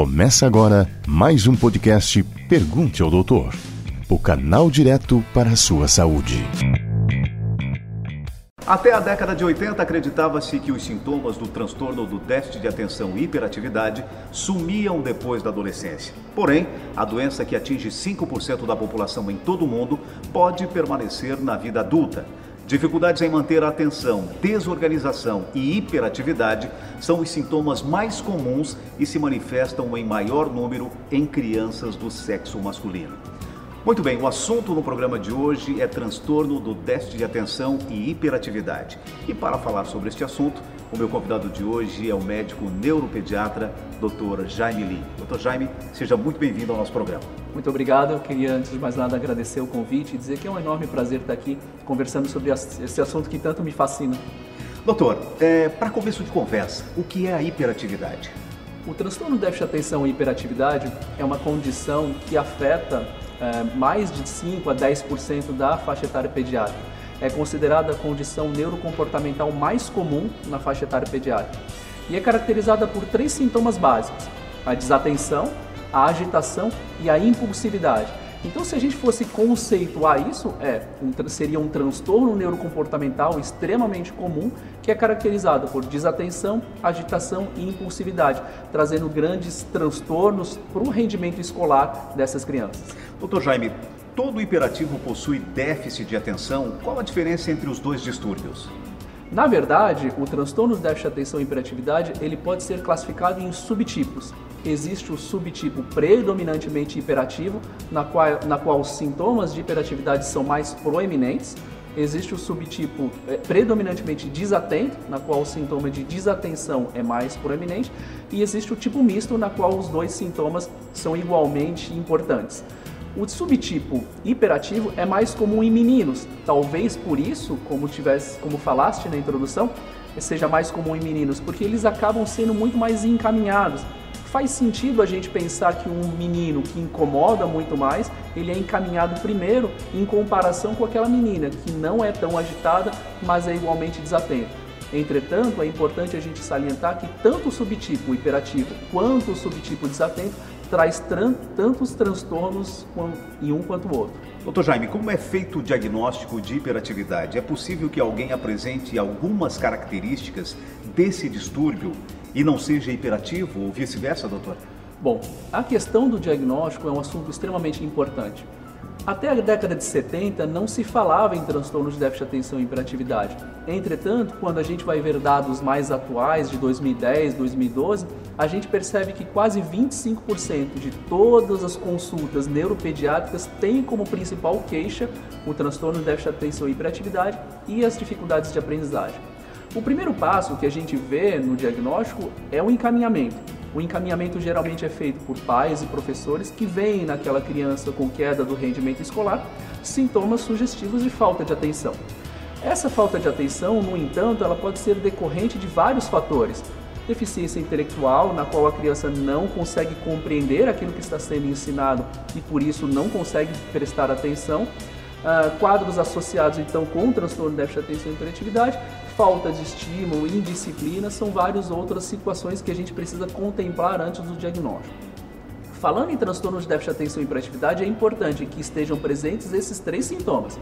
Começa agora mais um podcast Pergunte ao Doutor, o canal direto para a sua saúde. Até a década de 80, acreditava-se que os sintomas do transtorno do déficit de atenção e hiperatividade sumiam depois da adolescência. Porém, a doença que atinge 5% da população em todo o mundo pode permanecer na vida adulta. Dificuldades em manter a atenção, desorganização e hiperatividade são os sintomas mais comuns e se manifestam em maior número em crianças do sexo masculino. Muito bem, o assunto no programa de hoje é transtorno do déficit de atenção e hiperatividade. E para falar sobre este assunto, o meu convidado de hoje é o médico neuropediatra, Dr. Jaime Lee. Dr. Jaime, seja muito bem-vindo ao nosso programa. Muito obrigado. Eu queria, antes de mais nada, agradecer o convite e dizer que é um enorme prazer estar aqui conversando sobre esse assunto que tanto me fascina. Doutor, é, para começo de conversa, o que é a hiperatividade? O transtorno de déficit de atenção e hiperatividade é uma condição que afeta é, mais de 5 a 10% da faixa etária pediátrica. É considerada a condição neurocomportamental mais comum na faixa etária pediátrica e é caracterizada por três sintomas básicos: a desatenção, a agitação e a impulsividade. Então, se a gente fosse conceituar isso, é um, seria um transtorno neurocomportamental extremamente comum que é caracterizado por desatenção, agitação e impulsividade, trazendo grandes transtornos para o rendimento escolar dessas crianças. Doutor Jaime, todo hiperativo possui déficit de atenção. Qual a diferença entre os dois distúrbios? Na verdade, o transtorno de déficit de atenção e hiperatividade ele pode ser classificado em subtipos existe o subtipo predominantemente hiperativo, na qual, na qual os sintomas de hiperatividade são mais proeminentes. Existe o subtipo é, predominantemente desatento, na qual o sintoma de desatenção é mais proeminente. E existe o tipo misto, na qual os dois sintomas são igualmente importantes. O subtipo hiperativo é mais comum em meninos, talvez por isso, como tivesse, como falaste na introdução, seja mais comum em meninos, porque eles acabam sendo muito mais encaminhados faz sentido a gente pensar que um menino que incomoda muito mais, ele é encaminhado primeiro em comparação com aquela menina que não é tão agitada, mas é igualmente desatenta. Entretanto, é importante a gente salientar que tanto o subtipo hiperativo quanto o subtipo desatento traz tantos transtornos em um quanto o outro. Doutor Jaime, como é feito o diagnóstico de hiperatividade? É possível que alguém apresente algumas características desse distúrbio e não seja hiperativo ou vice-versa, doutor? Bom, a questão do diagnóstico é um assunto extremamente importante. Até a década de 70 não se falava em transtornos de déficit de atenção e hiperatividade. Entretanto, quando a gente vai ver dados mais atuais de 2010, 2012, a gente percebe que quase 25% de todas as consultas neuropediátricas têm como principal queixa o transtorno de déficit de atenção e hiperatividade e as dificuldades de aprendizagem. O primeiro passo que a gente vê no diagnóstico é o encaminhamento. O encaminhamento geralmente é feito por pais e professores que veem naquela criança com queda do rendimento escolar sintomas sugestivos de falta de atenção. Essa falta de atenção, no entanto, ela pode ser decorrente de vários fatores. Deficiência intelectual, na qual a criança não consegue compreender aquilo que está sendo ensinado e por isso não consegue prestar atenção. Uh, quadros associados então com o transtorno de déficit de atenção e hiperatividade falta de estímulo, indisciplina, são várias outras situações que a gente precisa contemplar antes do diagnóstico. Falando em transtornos de déficit de atenção e hiperatividade, é importante que estejam presentes esses três sintomas: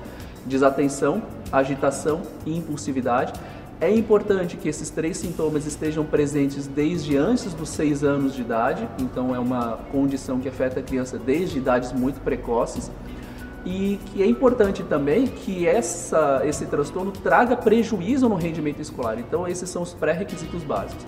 desatenção, agitação e impulsividade. É importante que esses três sintomas estejam presentes desde antes dos seis anos de idade, então é uma condição que afeta a criança desde idades muito precoces e que é importante também que essa, esse transtorno traga prejuízo no rendimento escolar. Então, esses são os pré-requisitos básicos.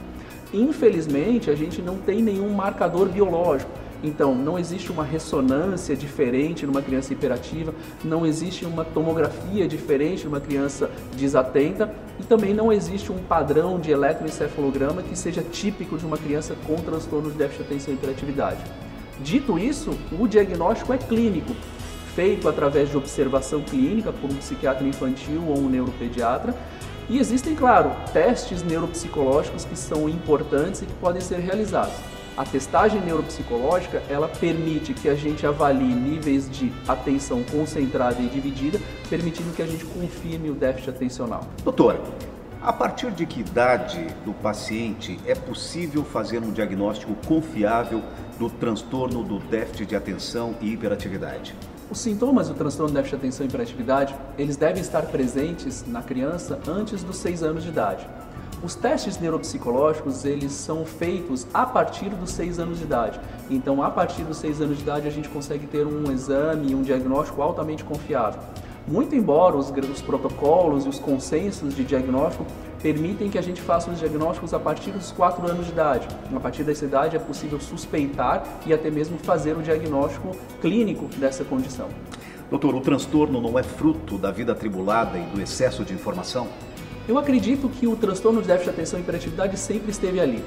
Infelizmente, a gente não tem nenhum marcador biológico. Então, não existe uma ressonância diferente numa criança hiperativa, não existe uma tomografia diferente numa criança desatenta e também não existe um padrão de eletroencefalograma que seja típico de uma criança com transtorno de déficit de atenção e hiperatividade. Dito isso, o diagnóstico é clínico, feito através de observação clínica por um psiquiatra infantil ou um neuropediatra. E existem, claro, testes neuropsicológicos que são importantes e que podem ser realizados. A testagem neuropsicológica, ela permite que a gente avalie níveis de atenção concentrada e dividida, permitindo que a gente confirme o déficit atencional. Doutora, A partir de que idade do paciente é possível fazer um diagnóstico confiável do transtorno do déficit de atenção e hiperatividade? Os sintomas do transtorno de déficit de atenção e hiperatividade, eles devem estar presentes na criança antes dos 6 anos de idade. Os testes neuropsicológicos, eles são feitos a partir dos 6 anos de idade. Então, a partir dos 6 anos de idade, a gente consegue ter um exame, um diagnóstico altamente confiável. Muito embora os, os protocolos e os consensos de diagnóstico permitem que a gente faça os diagnósticos a partir dos 4 anos de idade. A partir dessa idade é possível suspeitar e até mesmo fazer o diagnóstico clínico dessa condição. Doutor, o transtorno não é fruto da vida atribulada e do excesso de informação? Eu acredito que o transtorno de déficit de atenção e hiperatividade sempre esteve ali.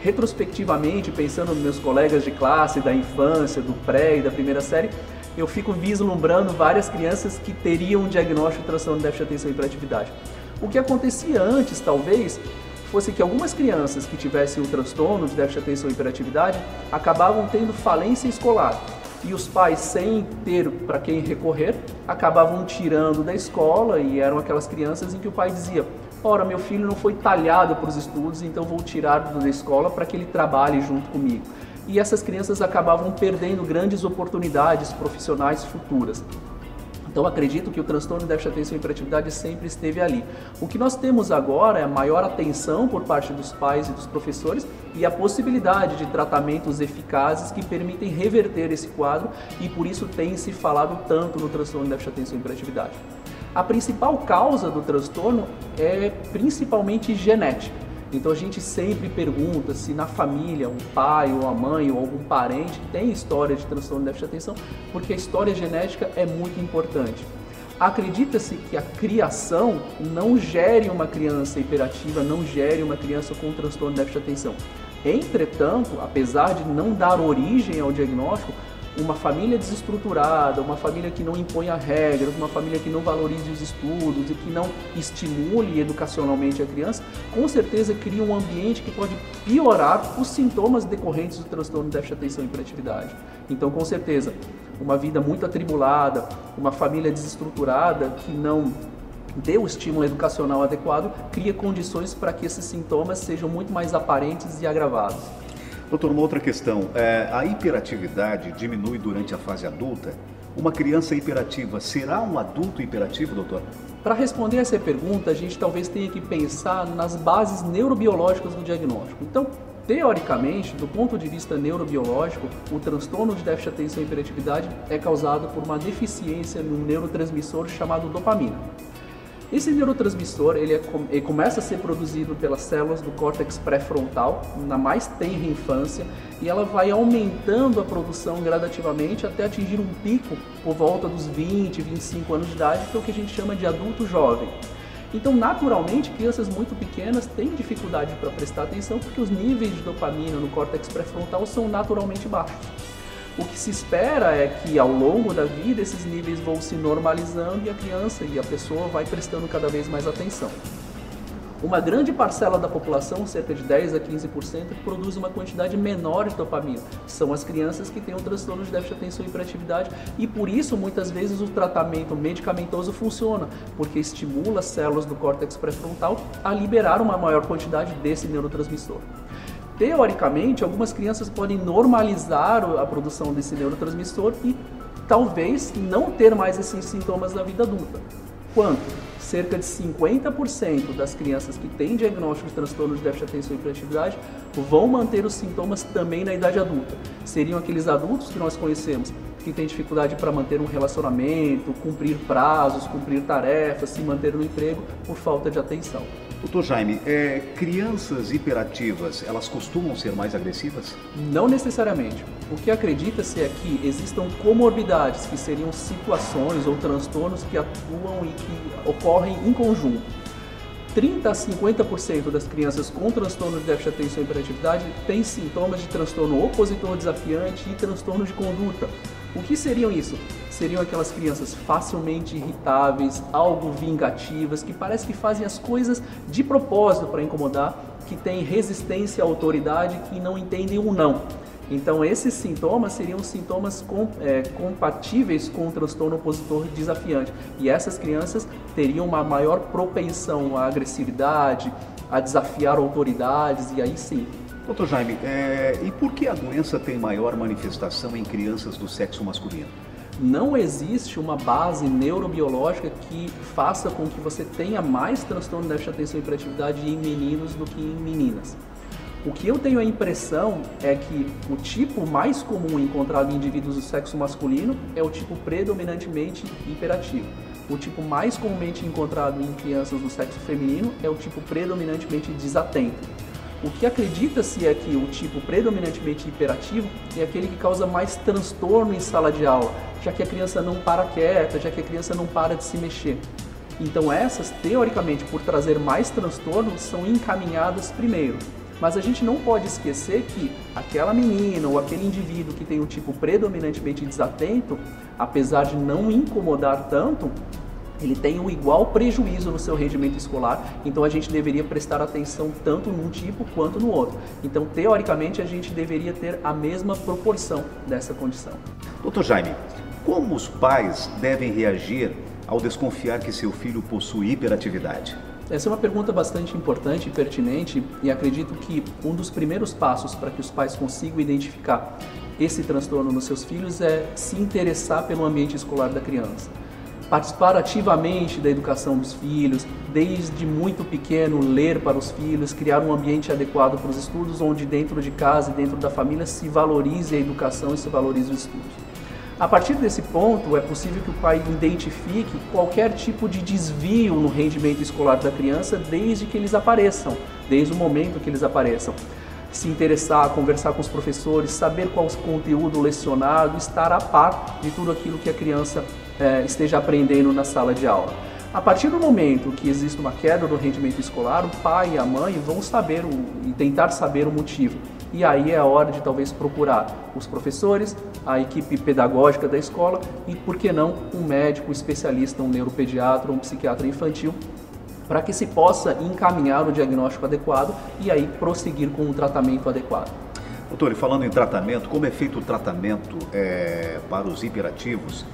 Retrospectivamente, pensando nos meus colegas de classe, da infância, do pré e da primeira série, eu fico vislumbrando várias crianças que teriam um diagnóstico de transtorno de déficit de atenção e hiperatividade. O que acontecia antes, talvez, fosse que algumas crianças que tivessem o transtorno de déficit de atenção e hiperatividade acabavam tendo falência escolar. E os pais, sem ter para quem recorrer, acabavam tirando da escola e eram aquelas crianças em que o pai dizia: Ora, meu filho não foi talhado para os estudos, então vou tirar da escola para que ele trabalhe junto comigo. E essas crianças acabavam perdendo grandes oportunidades profissionais futuras. Então acredito que o transtorno déficit de atenção e hiperatividade sempre esteve ali. O que nós temos agora é a maior atenção por parte dos pais e dos professores e a possibilidade de tratamentos eficazes que permitem reverter esse quadro e por isso tem se falado tanto no transtorno déficit de atenção e hiperatividade. A principal causa do transtorno é principalmente genética. Então a gente sempre pergunta se na família um pai ou a mãe ou algum parente tem história de transtorno de déficit de atenção, porque a história genética é muito importante. Acredita-se que a criação não gere uma criança hiperativa, não gere uma criança com transtorno de déficit de atenção. Entretanto, apesar de não dar origem ao diagnóstico, uma família desestruturada, uma família que não impõe regras, uma família que não valorize os estudos e que não estimule educacionalmente a criança, com certeza cria um ambiente que pode piorar os sintomas decorrentes do transtorno de déficit de atenção e hiperatividade. Então, com certeza, uma vida muito atribulada, uma família desestruturada que não dê o estímulo educacional adequado, cria condições para que esses sintomas sejam muito mais aparentes e agravados. Doutor, uma outra questão. É, a hiperatividade diminui durante a fase adulta? Uma criança hiperativa será um adulto hiperativo, doutor? Para responder essa pergunta, a gente talvez tenha que pensar nas bases neurobiológicas do diagnóstico. Então, teoricamente, do ponto de vista neurobiológico, o transtorno de déficit de atenção e hiperatividade é causado por uma deficiência no neurotransmissor chamado dopamina. Esse neurotransmissor ele, é, ele, começa a ser produzido pelas células do córtex pré-frontal na mais tenra infância e ela vai aumentando a produção gradativamente até atingir um pico por volta dos 20, 25 anos de idade, que é o que a gente chama de adulto jovem. Então, naturalmente, crianças muito pequenas têm dificuldade para prestar atenção porque os níveis de dopamina no córtex pré-frontal são naturalmente baixos. O que se espera é que ao longo da vida esses níveis vão se normalizando e a criança e a pessoa vai prestando cada vez mais atenção. Uma grande parcela da população, cerca de 10 a 15%, produz uma quantidade menor de dopamina. São as crianças que têm um transtorno de déficit de atenção e hiperatividade e por isso muitas vezes o tratamento medicamentoso funciona, porque estimula as células do córtex pré-frontal a liberar uma maior quantidade desse neurotransmissor. Teoricamente, algumas crianças podem normalizar a produção desse neurotransmissor e talvez não ter mais esses sintomas na vida adulta. Quanto? Cerca de 50% das crianças que têm diagnóstico de transtorno de déficit de atenção e hiperatividade vão manter os sintomas também na idade adulta. Seriam aqueles adultos que nós conhecemos que têm dificuldade para manter um relacionamento, cumprir prazos, cumprir tarefas, se manter no emprego por falta de atenção. Doutor Jaime, é, crianças hiperativas, elas costumam ser mais agressivas? Não necessariamente. O que acredita-se é que existam comorbidades, que seriam situações ou transtornos que atuam e que ocorrem em conjunto. 30 a 50% das crianças com transtorno de déficit de atenção e hiperatividade têm sintomas de transtorno opositor desafiante e transtorno de conduta. O que seriam isso? seriam aquelas crianças facilmente irritáveis, algo vingativas, que parece que fazem as coisas de propósito para incomodar, que têm resistência à autoridade, que não entendem o não. Então, esses sintomas seriam sintomas com, é, compatíveis com o transtorno opositor desafiante. E essas crianças teriam uma maior propensão à agressividade, a desafiar autoridades, e aí sim. Doutor Jaime, é, e por que a doença tem maior manifestação em crianças do sexo masculino? Não existe uma base neurobiológica que faça com que você tenha mais transtorno de déficit de atenção e hiperatividade em meninos do que em meninas. O que eu tenho a impressão é que o tipo mais comum encontrado em indivíduos do sexo masculino é o tipo predominantemente hiperativo. O tipo mais comumente encontrado em crianças do sexo feminino é o tipo predominantemente desatento. O que acredita-se é que o tipo predominantemente hiperativo é aquele que causa mais transtorno em sala de aula, já que a criança não para quieta, já que a criança não para de se mexer. Então essas, teoricamente, por trazer mais transtorno, são encaminhadas primeiro. Mas a gente não pode esquecer que aquela menina ou aquele indivíduo que tem o tipo predominantemente desatento, apesar de não incomodar tanto, ele tem um igual prejuízo no seu rendimento escolar, então a gente deveria prestar atenção tanto num tipo quanto no outro. Então, teoricamente, a gente deveria ter a mesma proporção dessa condição. Doutor Jaime, como os pais devem reagir ao desconfiar que seu filho possui hiperatividade? Essa é uma pergunta bastante importante e pertinente e acredito que um dos primeiros passos para que os pais consigam identificar esse transtorno nos seus filhos é se interessar pelo ambiente escolar da criança. Participar ativamente da educação dos filhos, desde muito pequeno ler para os filhos, criar um ambiente adequado para os estudos, onde dentro de casa e dentro da família se valorize a educação e se valorize os estudos. A partir desse ponto, é possível que o pai identifique qualquer tipo de desvio no rendimento escolar da criança desde que eles apareçam, desde o momento que eles apareçam. Se interessar, conversar com os professores, saber qual o conteúdo lecionado, estar a par de tudo aquilo que a criança é, esteja aprendendo na sala de aula. A partir do momento que existe uma queda do rendimento escolar, o pai e a mãe vão saber o, e tentar saber o motivo. E aí é a hora de talvez procurar os professores, a equipe pedagógica da escola e, por que não, um médico especialista, um neuropediatra, um psiquiatra infantil, para que se possa encaminhar o diagnóstico adequado e aí prosseguir com um tratamento adequado. Doutor, e falando em tratamento, como é feito o tratamento é, para os hiperativos?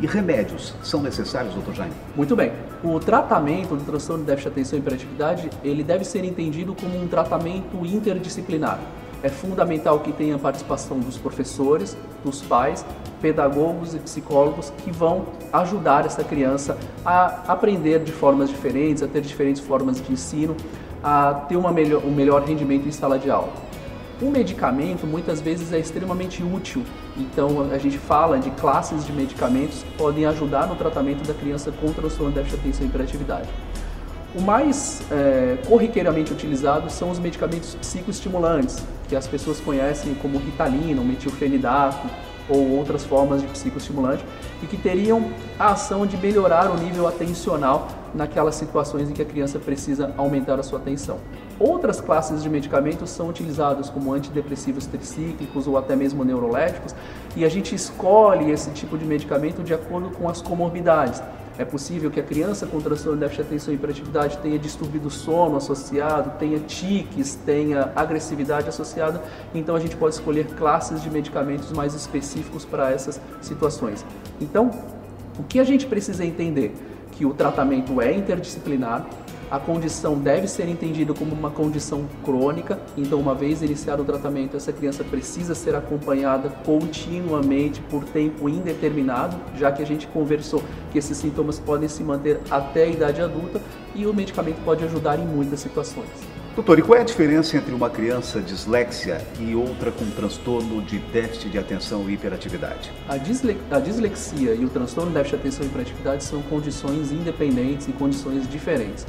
E remédios são necessários, doutor Jaime? Muito bem. O tratamento do transtorno de déficit de atenção e hiperatividade, ele deve ser entendido como um tratamento interdisciplinar é fundamental que tenha a participação dos professores, dos pais, pedagogos e psicólogos que vão ajudar essa criança a aprender de formas diferentes, a ter diferentes formas de ensino, a ter uma melhor, um melhor rendimento em sala de aula. O medicamento muitas vezes é extremamente útil, então a gente fala de classes de medicamentos que podem ajudar no tratamento da criança com transtorno déficit de atenção e hiperatividade. O mais é, corriqueiramente utilizado são os medicamentos psicoestimulantes, que as pessoas conhecem como Ritalina, metilfenidato ou outras formas de psicoestimulante, e que teriam a ação de melhorar o nível atencional naquelas situações em que a criança precisa aumentar a sua atenção. Outras classes de medicamentos são utilizados como antidepressivos tricíclicos ou até mesmo neuroléticos, e a gente escolhe esse tipo de medicamento de acordo com as comorbidades. É possível que a criança com transtorno de déficit de atenção e hiperatividade tenha distúrbio do sono associado, tenha tiques, tenha agressividade associada, então a gente pode escolher classes de medicamentos mais específicos para essas situações. Então, o que a gente precisa entender? Que o tratamento é interdisciplinar, a condição deve ser entendida como uma condição crônica, então, uma vez iniciado o tratamento, essa criança precisa ser acompanhada continuamente por tempo indeterminado, já que a gente conversou que esses sintomas podem se manter até a idade adulta e o medicamento pode ajudar em muitas situações. Doutor, e qual é a diferença entre uma criança dislexia e outra com transtorno de déficit de atenção e hiperatividade? A, disle a dislexia e o transtorno de déficit de atenção e hiperatividade são condições independentes e condições diferentes.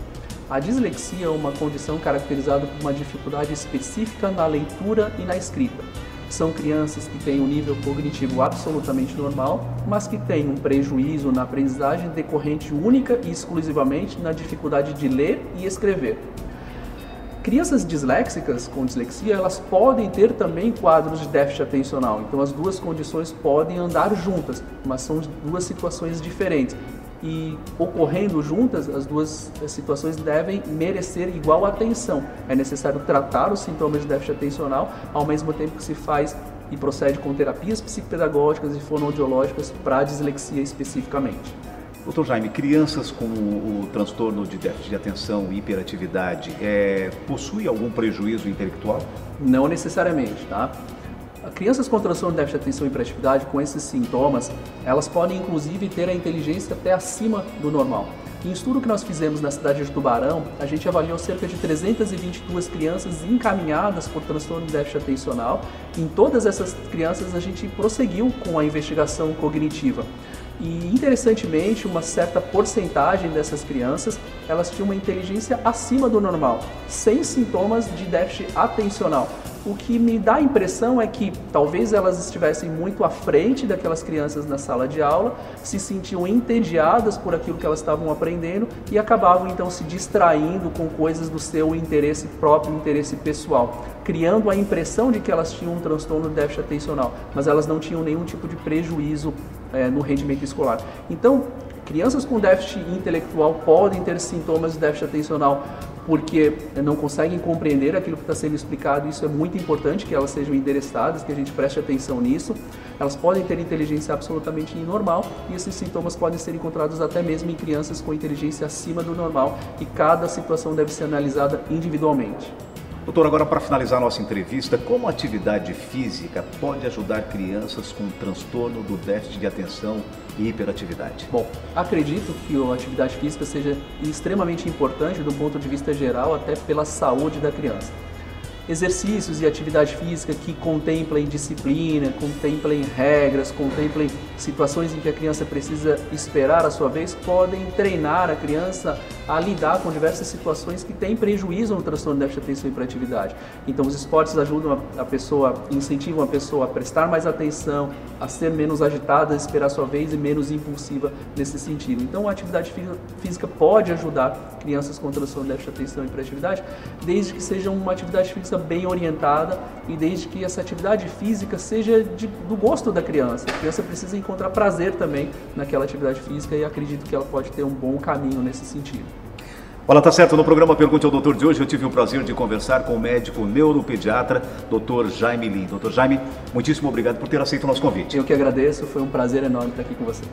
A dislexia é uma condição caracterizada por uma dificuldade específica na leitura e na escrita. São crianças que têm um nível cognitivo absolutamente normal, mas que têm um prejuízo na aprendizagem decorrente única e exclusivamente na dificuldade de ler e escrever. Crianças disléxicas com dislexia, elas podem ter também quadros de déficit atencional. Então as duas condições podem andar juntas, mas são duas situações diferentes e ocorrendo juntas, as duas situações devem merecer igual atenção. É necessário tratar os sintomas de déficit atencional ao mesmo tempo que se faz e procede com terapias psicopedagógicas e fonoaudiológicas para dislexia especificamente. Doutor Jaime, crianças com o, transtorno de déficit de atenção e hiperatividade é, possuem algum prejuízo intelectual? Não necessariamente, tá? Crianças com transtorno de déficit de atenção e hiperatividade com esses sintomas, elas podem inclusive ter a inteligência até acima do normal. Em estudo que nós fizemos na cidade de Tubarão, a gente avaliou cerca de 322 crianças encaminhadas por transtorno de déficit atencional. Em todas essas crianças, a gente prosseguiu com a investigação cognitiva. E interessantemente, uma certa porcentagem dessas crianças, elas tinham uma inteligência acima do normal, sem sintomas de déficit atencional. O que me dá a impressão é que talvez elas estivessem muito à frente daquelas crianças na sala de aula, se sentiam entediadas por aquilo que elas estavam aprendendo e acabavam então se distraindo com coisas do seu interesse próprio, interesse pessoal, criando a impressão de que elas tinham um transtorno de déficit atencional, mas elas não tinham nenhum tipo de prejuízo é, no rendimento escolar. Então, crianças com déficit intelectual podem ter sintomas de déficit atencional porque não conseguem compreender aquilo que está sendo explicado. Isso é muito importante que elas sejam endereçadas, que a gente preste atenção nisso. Elas podem ter inteligência absolutamente normal e esses sintomas podem ser encontrados até mesmo em crianças com inteligência acima do normal e cada situação deve ser analisada individualmente. Doutor, agora para finalizar nossa entrevista, como a atividade física pode ajudar crianças com transtorno do déficit de atenção e hiperatividade? Bom, acredito que a atividade física seja extremamente importante do ponto de vista geral, até pela saúde da criança exercícios e atividade física que contemplem disciplina, contemplem regras, contemplem situações em que a criança precisa esperar a sua vez, podem treinar a criança a lidar com diversas situações que têm prejuízo no transtorno de déficit de atenção e hiperatividade. Então, os esportes ajudam a pessoa, incentivam a pessoa a prestar mais atenção, a ser menos agitada, esperar sua vez e menos impulsiva nesse sentido. Então, a atividade física pode ajudar crianças com transtorno de déficit de atenção e hiperatividade, desde que seja uma atividade física bem orientada e desde que essa atividade física seja de, do gosto da criança. A criança precisa encontrar prazer também naquela atividade física e acredito que ela pode ter um bom caminho nesse sentido. Olá, tá certo. No programa Pergunte ao Doutor de hoje, eu tive o prazer de conversar com o médico neuropediatra, Dr. Jaime Lin. Dr. Jaime, muitíssimo obrigado por ter aceito o nosso convite. Eu que agradeço, foi um prazer enorme estar aqui com vocês.